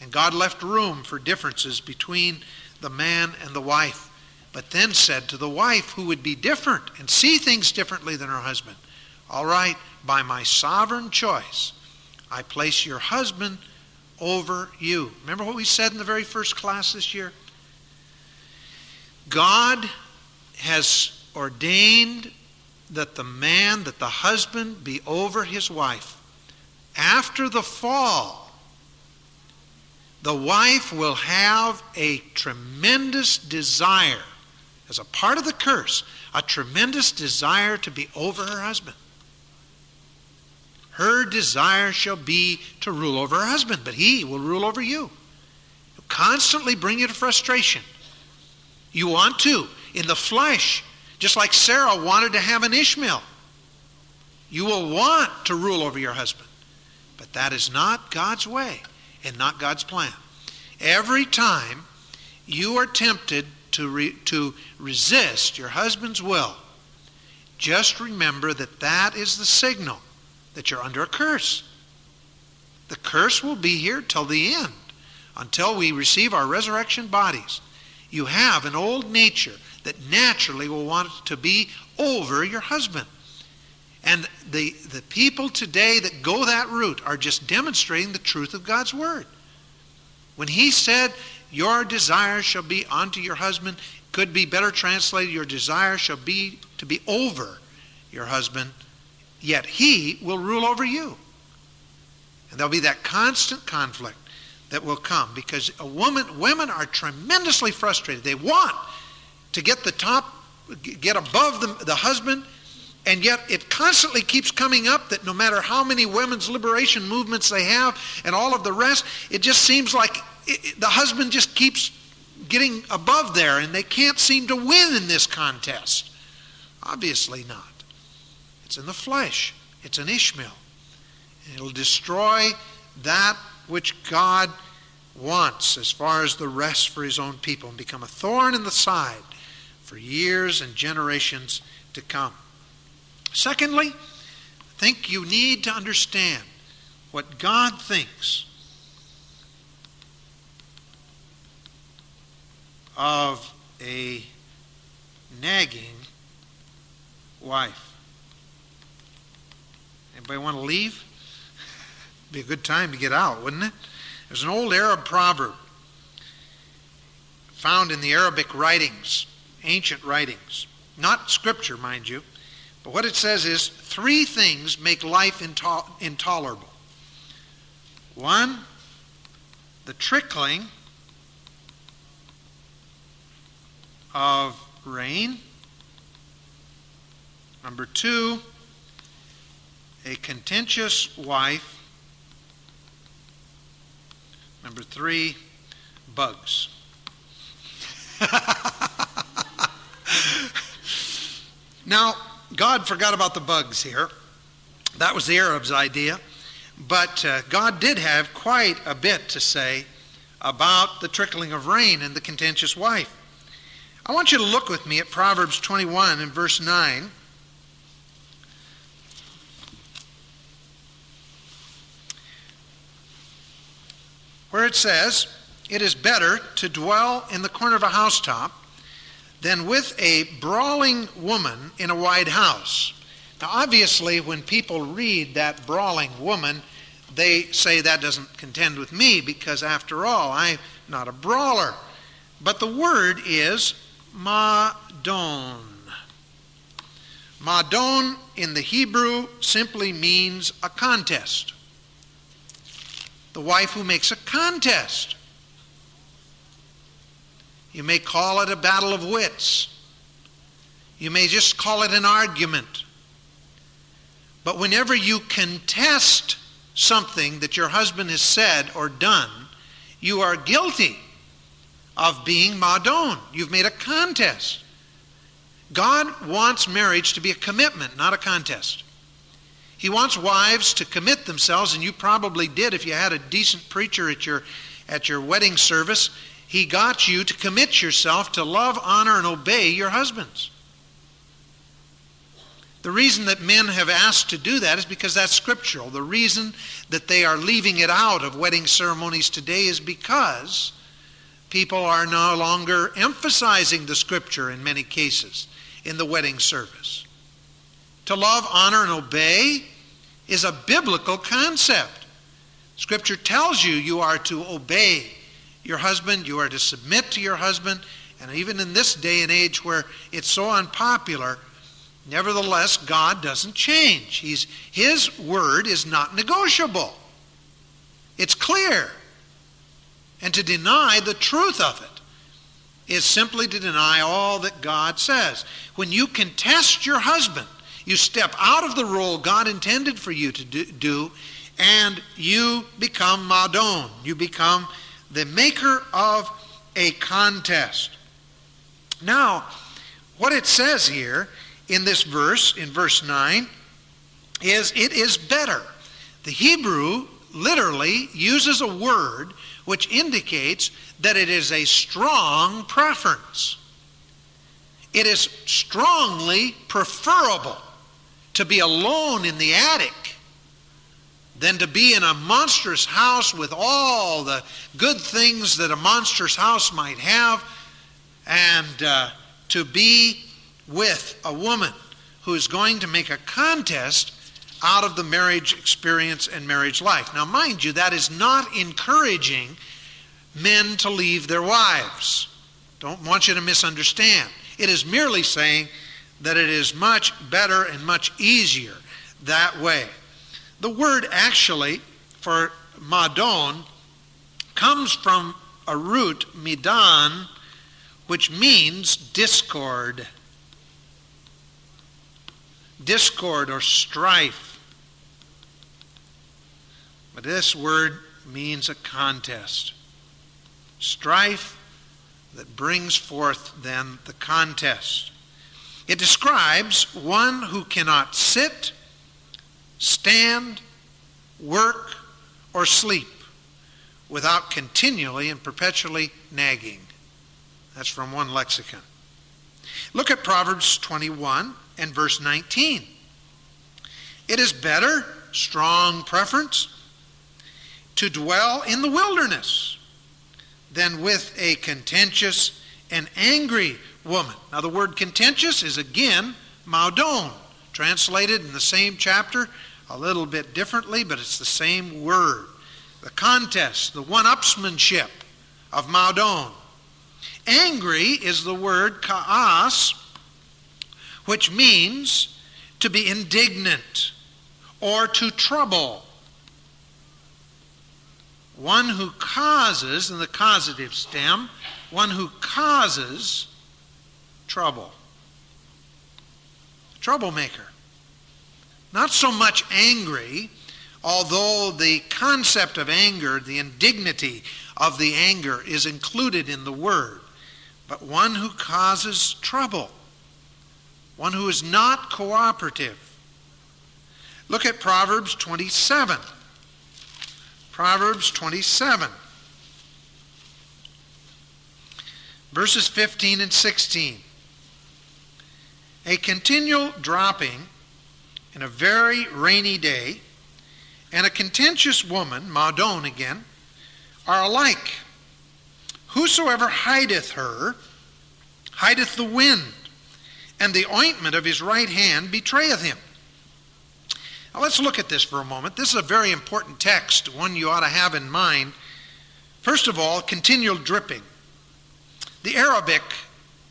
And God left room for differences between the man and the wife but then said to the wife, who would be different and see things differently than her husband, All right, by my sovereign choice, I place your husband over you. Remember what we said in the very first class this year? God has ordained that the man, that the husband be over his wife. After the fall, the wife will have a tremendous desire as a part of the curse, a tremendous desire to be over her husband. Her desire shall be to rule over her husband, but he will rule over you. He'll constantly bring you to frustration. You want to, in the flesh, just like Sarah wanted to have an Ishmael. You will want to rule over your husband. But that is not God's way and not God's plan. Every time you are tempted to, re- to resist your husband's will, just remember that that is the signal that you're under a curse. The curse will be here till the end, until we receive our resurrection bodies. You have an old nature that naturally will want to be over your husband. And the, the people today that go that route are just demonstrating the truth of God's Word. When He said, Your desire shall be unto your husband, could be better translated, Your desire shall be to be over your husband, yet He will rule over you. And there'll be that constant conflict that will come because a woman, women are tremendously frustrated. They want to get the top, get above the, the husband, and yet it constantly keeps coming up that no matter how many women's liberation movements they have and all of the rest, it just seems like it, the husband just keeps getting above there and they can't seem to win in this contest. Obviously not. It's in the flesh, it's an Ishmael. And It'll destroy that which God wants as far as the rest for his own people and become a thorn in the side for years and generations to come. Secondly, I think you need to understand what God thinks of a nagging wife. Anybody want to leave? Be a good time to get out, wouldn't it? There's an old Arab proverb found in the Arabic writings, ancient writings, not scripture, mind you, but what it says is three things make life intolerable. One, the trickling of rain. Number two, a contentious wife. Number three, bugs. now, God forgot about the bugs here. That was the Arabs' idea. But uh, God did have quite a bit to say about the trickling of rain and the contentious wife. I want you to look with me at Proverbs 21 and verse 9. where it says, It is better to dwell in the corner of a housetop than with a brawling woman in a wide house. Now, obviously, when people read that brawling woman, they say that doesn't contend with me because, after all, I'm not a brawler. But the word is madon. Madon in the Hebrew simply means a contest the wife who makes a contest. You may call it a battle of wits. You may just call it an argument. But whenever you contest something that your husband has said or done, you are guilty of being madon. You've made a contest. God wants marriage to be a commitment, not a contest. He wants wives to commit themselves, and you probably did if you had a decent preacher at your, at your wedding service. He got you to commit yourself to love, honor, and obey your husbands. The reason that men have asked to do that is because that's scriptural. The reason that they are leaving it out of wedding ceremonies today is because people are no longer emphasizing the scripture in many cases in the wedding service. To love, honor, and obey is a biblical concept. Scripture tells you you are to obey your husband, you are to submit to your husband, and even in this day and age where it's so unpopular, nevertheless, God doesn't change. He's, his word is not negotiable, it's clear. And to deny the truth of it is simply to deny all that God says. When you contest your husband, you step out of the role God intended for you to do, and you become Madon. You become the maker of a contest. Now, what it says here in this verse, in verse 9, is it is better. The Hebrew literally uses a word which indicates that it is a strong preference. It is strongly preferable to be alone in the attic than to be in a monstrous house with all the good things that a monstrous house might have and uh, to be with a woman who is going to make a contest out of the marriage experience and marriage life. Now, mind you, that is not encouraging men to leave their wives. Don't want you to misunderstand. It is merely saying that it is much better and much easier that way. The word actually for madon comes from a root, midan, which means discord. Discord or strife. But this word means a contest. Strife that brings forth then the contest. It describes one who cannot sit, stand, work, or sleep without continually and perpetually nagging. That's from one lexicon. Look at Proverbs 21 and verse 19. It is better, strong preference, to dwell in the wilderness than with a contentious and angry woman. Now, the word contentious is again madon, translated in the same chapter a little bit differently, but it's the same word. The contest, the one upsmanship of madon. Angry is the word kaas, which means to be indignant or to trouble. One who causes, in the causative stem, one who causes trouble. Troublemaker. Not so much angry, although the concept of anger, the indignity of the anger, is included in the word, but one who causes trouble, one who is not cooperative. Look at Proverbs 27. Proverbs 27. Verses 15 and 16 a continual dropping in a very rainy day, and a contentious woman, Madon again, are alike. Whosoever hideth her, hideth the wind, and the ointment of his right hand betrayeth him. Now let's look at this for a moment. This is a very important text, one you ought to have in mind. First of all, continual dripping. The Arabic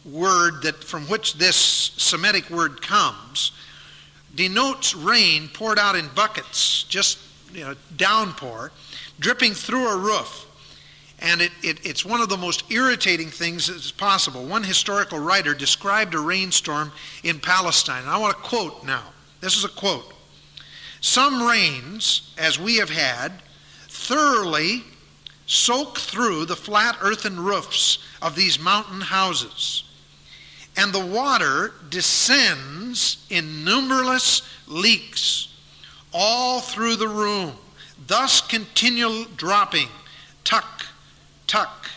word that from which this Semitic word comes denotes rain poured out in buckets, just you know, downpour, dripping through a roof. And it, it, it's one of the most irritating things that's possible. One historical writer described a rainstorm in Palestine. And I want to quote now. This is a quote. Some rains, as we have had, thoroughly soak through the flat earthen roofs of these mountain houses and the water descends in numberless leaks all through the room, thus continual dropping, tuck, tuck,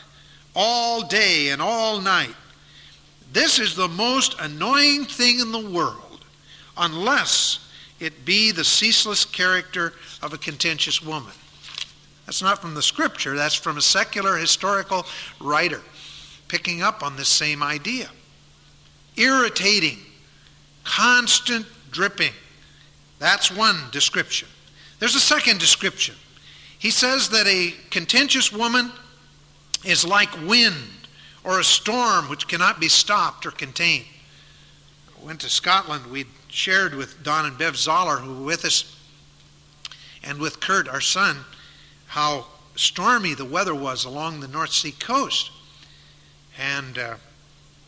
all day and all night. This is the most annoying thing in the world, unless it be the ceaseless character of a contentious woman. That's not from the scripture, that's from a secular historical writer picking up on this same idea irritating, constant dripping. That's one description. There's a second description. He says that a contentious woman is like wind or a storm which cannot be stopped or contained. Went to Scotland. We shared with Don and Bev Zoller, who were with us, and with Kurt, our son, how stormy the weather was along the North Sea coast. And uh,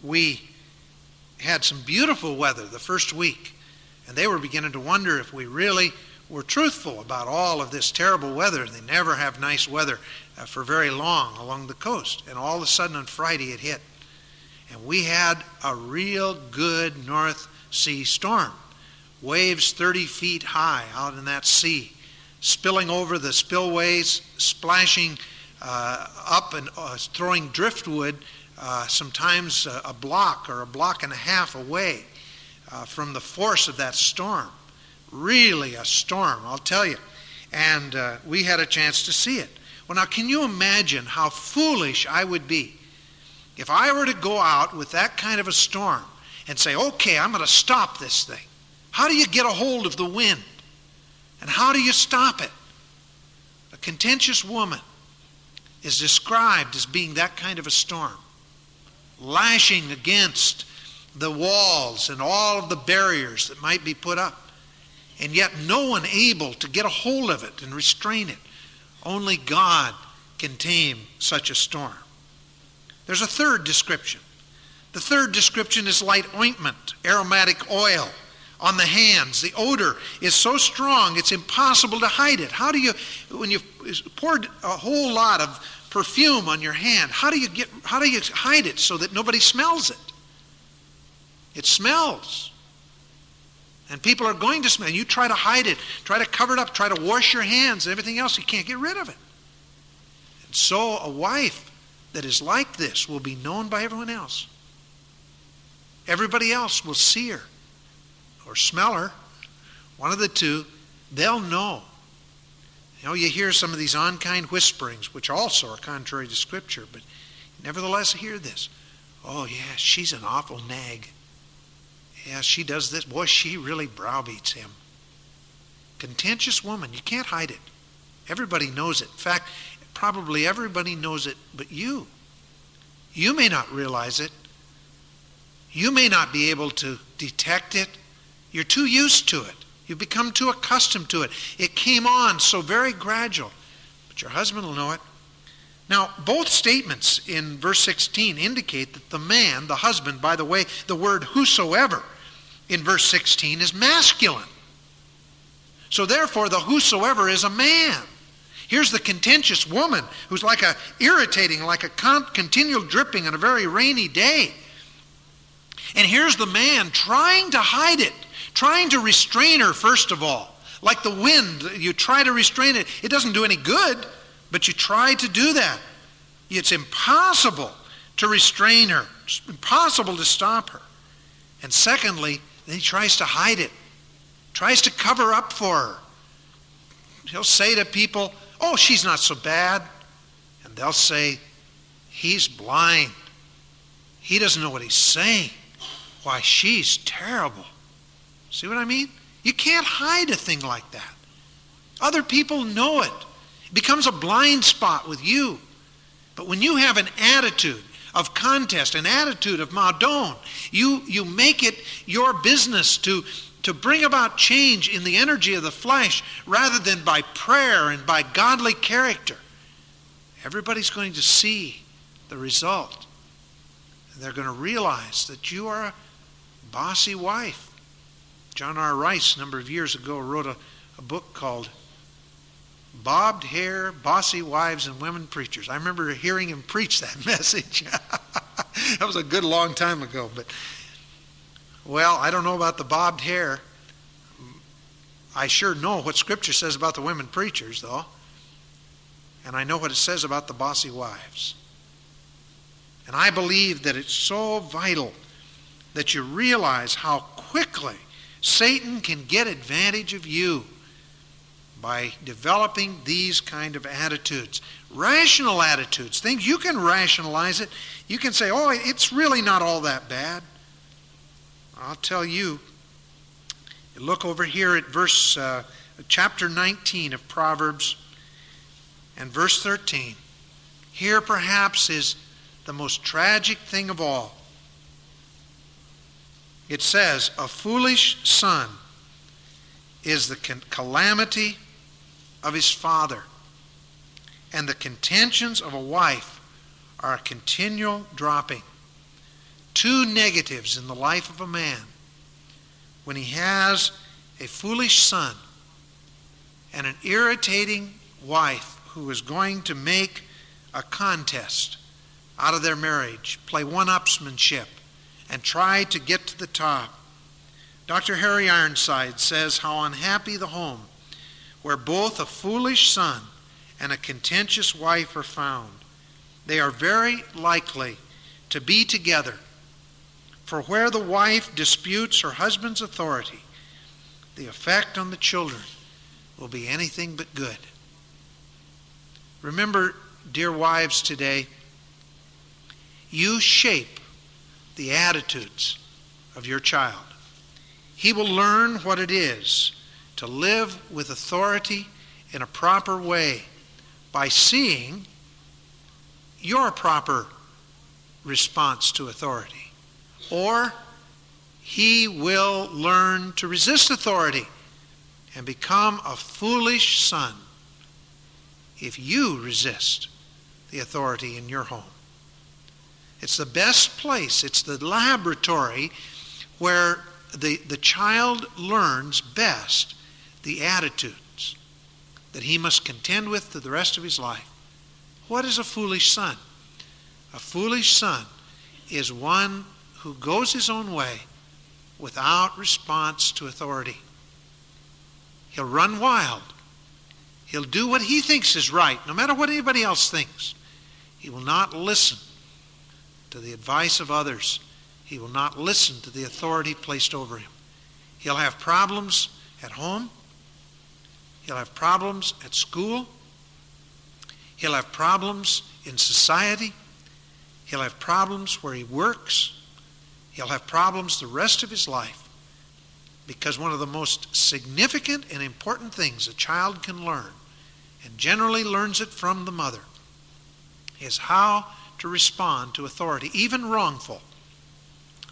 we had some beautiful weather the first week, and they were beginning to wonder if we really were truthful about all of this terrible weather. They never have nice weather uh, for very long along the coast. And all of a sudden on Friday it hit. And we had a real good North Sea storm waves 30 feet high out in that sea, spilling over the spillways, splashing uh, up and uh, throwing driftwood uh, sometimes a, a, block or a block and a half away uh, from the force of that storm. Really a storm, I'll tell you. And uh, we had a chance to see it. Well, now, can you imagine how foolish I would be if I were to go out with that kind of a storm and say, okay, I'm going to stop this thing? How do you get a hold of the wind? And how do you stop it? A contentious woman is described as being that kind of a storm, lashing against the walls and all of the barriers that might be put up, and yet no one able to get a hold of it and restrain it. Only God can tame such a storm. There's a third description. The third description is light ointment, aromatic oil on the hands. The odor is so strong it's impossible to hide it. How do you, when you poured a whole lot of perfume on your hand, how do you get, how do you hide it so that nobody smells it? It smells. And people are going to smell. You try to hide it, try to cover it up, try to wash your hands and everything else. You can't get rid of it. And so a wife that is like this will be known by everyone else. Everybody else will see her or smell her, one of the two, they'll know. You know, you hear some of these unkind whisperings, which also are contrary to Scripture, but nevertheless hear this. Oh, yeah, she's an awful nag. Yeah, she does this. Boy, she really browbeats him. Contentious woman, you can't hide it. Everybody knows it. In fact, probably everybody knows it but you. You may not realize it. You may not be able to detect it. You're too used to it. You've become too accustomed to it. It came on so very gradual. But your husband will know it. Now, both statements in verse 16 indicate that the man, the husband, by the way, the word whosoever in verse 16 is masculine. So therefore, the whosoever is a man. Here's the contentious woman who's like a irritating, like a con- continual dripping on a very rainy day. And here's the man trying to hide it trying to restrain her, first of all. Like the wind, you try to restrain it. It doesn't do any good, but you try to do that. It's impossible to restrain her, it's impossible to stop her. And secondly, he tries to hide it, tries to cover up for her. He'll say to people, Oh, she's not so bad. And they'll say, He's blind. He doesn't know what he's saying. Why, she's terrible. See what I mean? You can't hide a thing like that. Other people know it. It becomes a blind spot with you. But when you have an attitude of contest, an attitude of madon, you, you make it your business to, to bring about change in the energy of the flesh rather than by prayer and by godly character. Everybody's going to see the result. And they're going to realize that you are a bossy wife. John R. Rice, a number of years ago, wrote a, a book called Bobbed Hair, Bossy Wives, and Women Preachers. I remember hearing him preach that message. that was a good long time ago. But, well, I don't know about the bobbed hair. I sure know what Scripture says about the women preachers, though. And I know what it says about the bossy wives. And I believe that it's so vital that you realize how quickly Satan can get advantage of you by developing these kind of attitudes. Rational attitudes, things you can rationalize it. You can say, oh, it's really not all that bad. I'll tell you. Look over here at verse, uh, chapter 19 of Proverbs and verse 13. Here perhaps is the most tragic thing of all it says, A foolish son is the calamity of his father, and the contentions of a wife are a continual dropping. Two negatives in the life of a man when he has a foolish son and an irritating wife who is going to make a contest out of their marriage, play one upsmanship, and try to get to the top. Dr. Harry Ironside says how unhappy the home where both a foolish son and a contentious wife are found. They are very likely to be together. For where the wife disputes her husband's authority, the effect on the children will be anything but good. Remember, dear wives, today, you shape the attitudes of your child. He will learn what it is to live with authority in a proper way by seeing your proper response to authority. Or he will learn to resist authority and become a foolish son if you resist the authority in your home. It's the best place, it's the laboratory where the, the child learns best the attitudes that he must contend with to the rest of his life. What is a foolish son? A foolish son is one who goes his own way without response to authority. He'll run wild. He'll do what he thinks is right, no matter what anybody else thinks. He will not listen to the advice of others. He will not listen to the authority placed over him. He'll have problems at home. He'll have problems at school. He'll have problems in society. He'll have problems where he works. He'll have problems the rest of his life because one of the most significant and important things a child can learn, and generally learns it from the mother, is how to respond to authority, even wrongful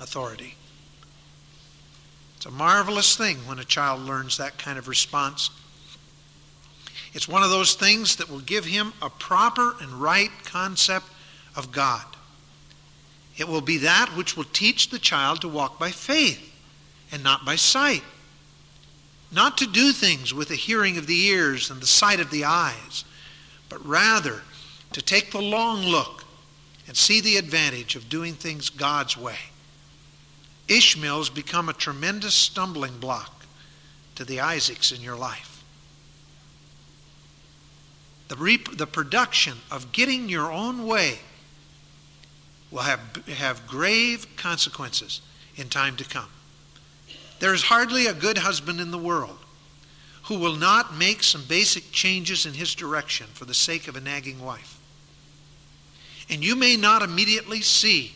authority. It's a marvelous thing when a child learns that kind of response. It's one of those things that will give him a proper and right concept of God. It will be that which will teach the child to walk by faith and not by sight. Not to do things with the hearing of the ears and the sight of the eyes, but rather to take the long look and see the advantage of doing things God's way. Ishmael's become a tremendous stumbling block to the Isaacs in your life. The, rep- the production of getting your own way will have, have grave consequences in time to come. There is hardly a good husband in the world who will not make some basic changes in his direction for the sake of a nagging wife. And you may not immediately see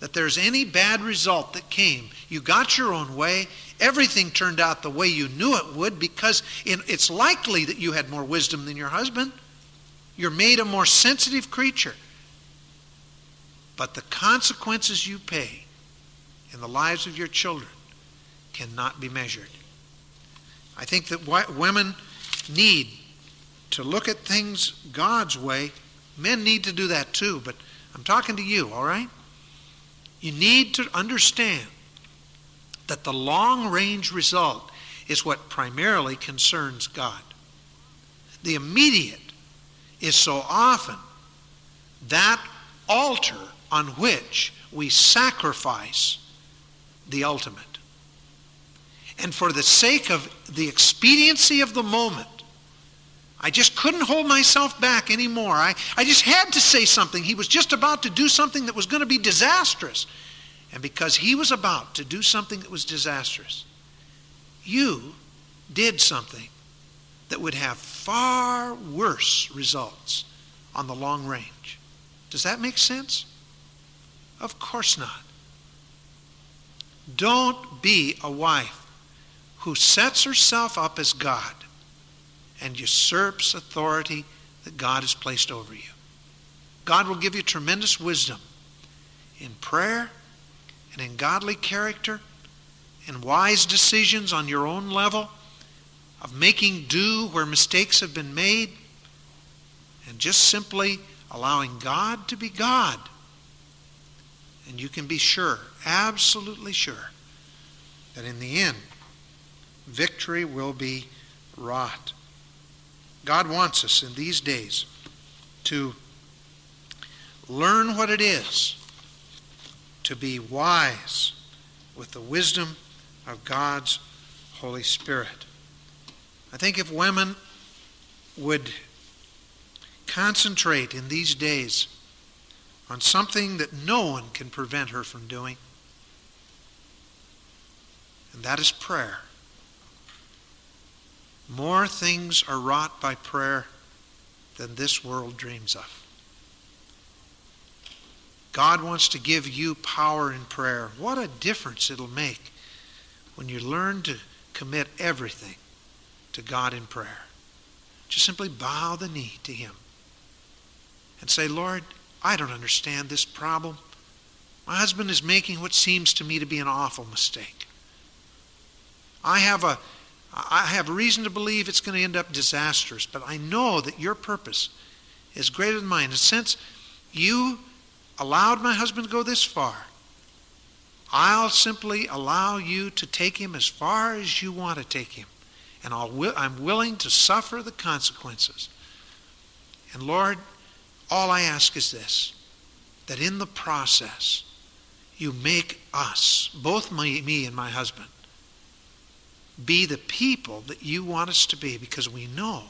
that there's any bad result that came. You got your own way. Everything turned out the way you knew it would because it's likely that you had more wisdom than your husband. You're made a more sensitive creature. But the consequences you pay in the lives of your children cannot be measured. I think that women need to look at things God's way. Men need to do that too, but I'm talking to you, all right? You need to understand that the long range result is what primarily concerns God. The immediate is so often that altar on which we sacrifice the ultimate. And for the sake of the expediency of the moment, I just couldn't hold myself back anymore. I, I just had to say something. He was just about to do something that was going to be disastrous. And because he was about to do something that was disastrous, you did something that would have far worse results on the long range. Does that make sense? Of course not. Don't be a wife who sets herself up as God and usurps authority that God has placed over you. God will give you tremendous wisdom in prayer and in godly character and wise decisions on your own level of making do where mistakes have been made, and just simply allowing God to be God. And you can be sure, absolutely sure, that in the end, victory will be wrought. God wants us in these days to learn what it is to be wise with the wisdom of God's Holy Spirit. I think if women would concentrate in these days on something that no one can prevent her from doing, and that is prayer. More things are wrought by prayer than this world dreams of. God wants to give you power in prayer. What a difference it'll make when you learn to commit everything to God in prayer. Just simply bow the knee to Him and say, Lord, I don't understand this problem. My husband is making what seems to me to be an awful mistake. I have a I have reason to believe it's going to end up disastrous, but I know that your purpose is greater than mine. And since you allowed my husband to go this far, I'll simply allow you to take him as far as you want to take him. And I'll, I'm willing to suffer the consequences. And Lord, all I ask is this that in the process, you make us, both my, me and my husband, be the people that you want us to be because we know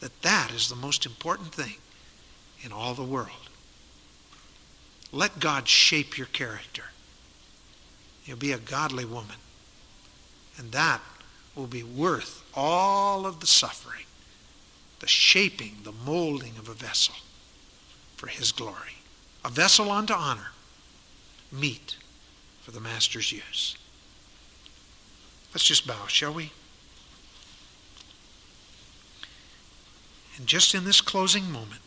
that that is the most important thing in all the world. Let God shape your character. You'll be a godly woman. And that will be worth all of the suffering, the shaping, the molding of a vessel for His glory. A vessel unto honor, meet for the Master's use. Let's just bow, shall we? And just in this closing moment,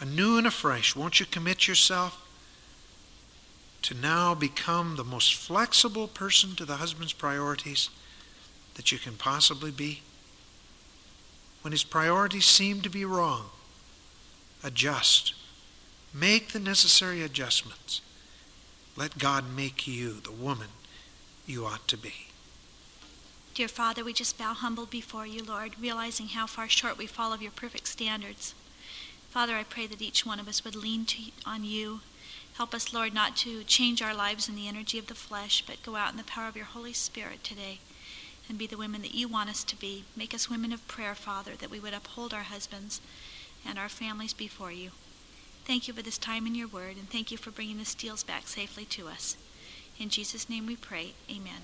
anew and afresh, won't you commit yourself to now become the most flexible person to the husband's priorities that you can possibly be? When his priorities seem to be wrong, adjust. Make the necessary adjustments. Let God make you the woman you ought to be. Dear Father, we just bow humbled before you, Lord, realizing how far short we fall of your perfect standards. Father, I pray that each one of us would lean to, on you. Help us, Lord, not to change our lives in the energy of the flesh, but go out in the power of your Holy Spirit today and be the women that you want us to be. Make us women of prayer, Father, that we would uphold our husbands and our families before you. Thank you for this time in your word, and thank you for bringing the Steels back safely to us. In Jesus' name we pray. Amen.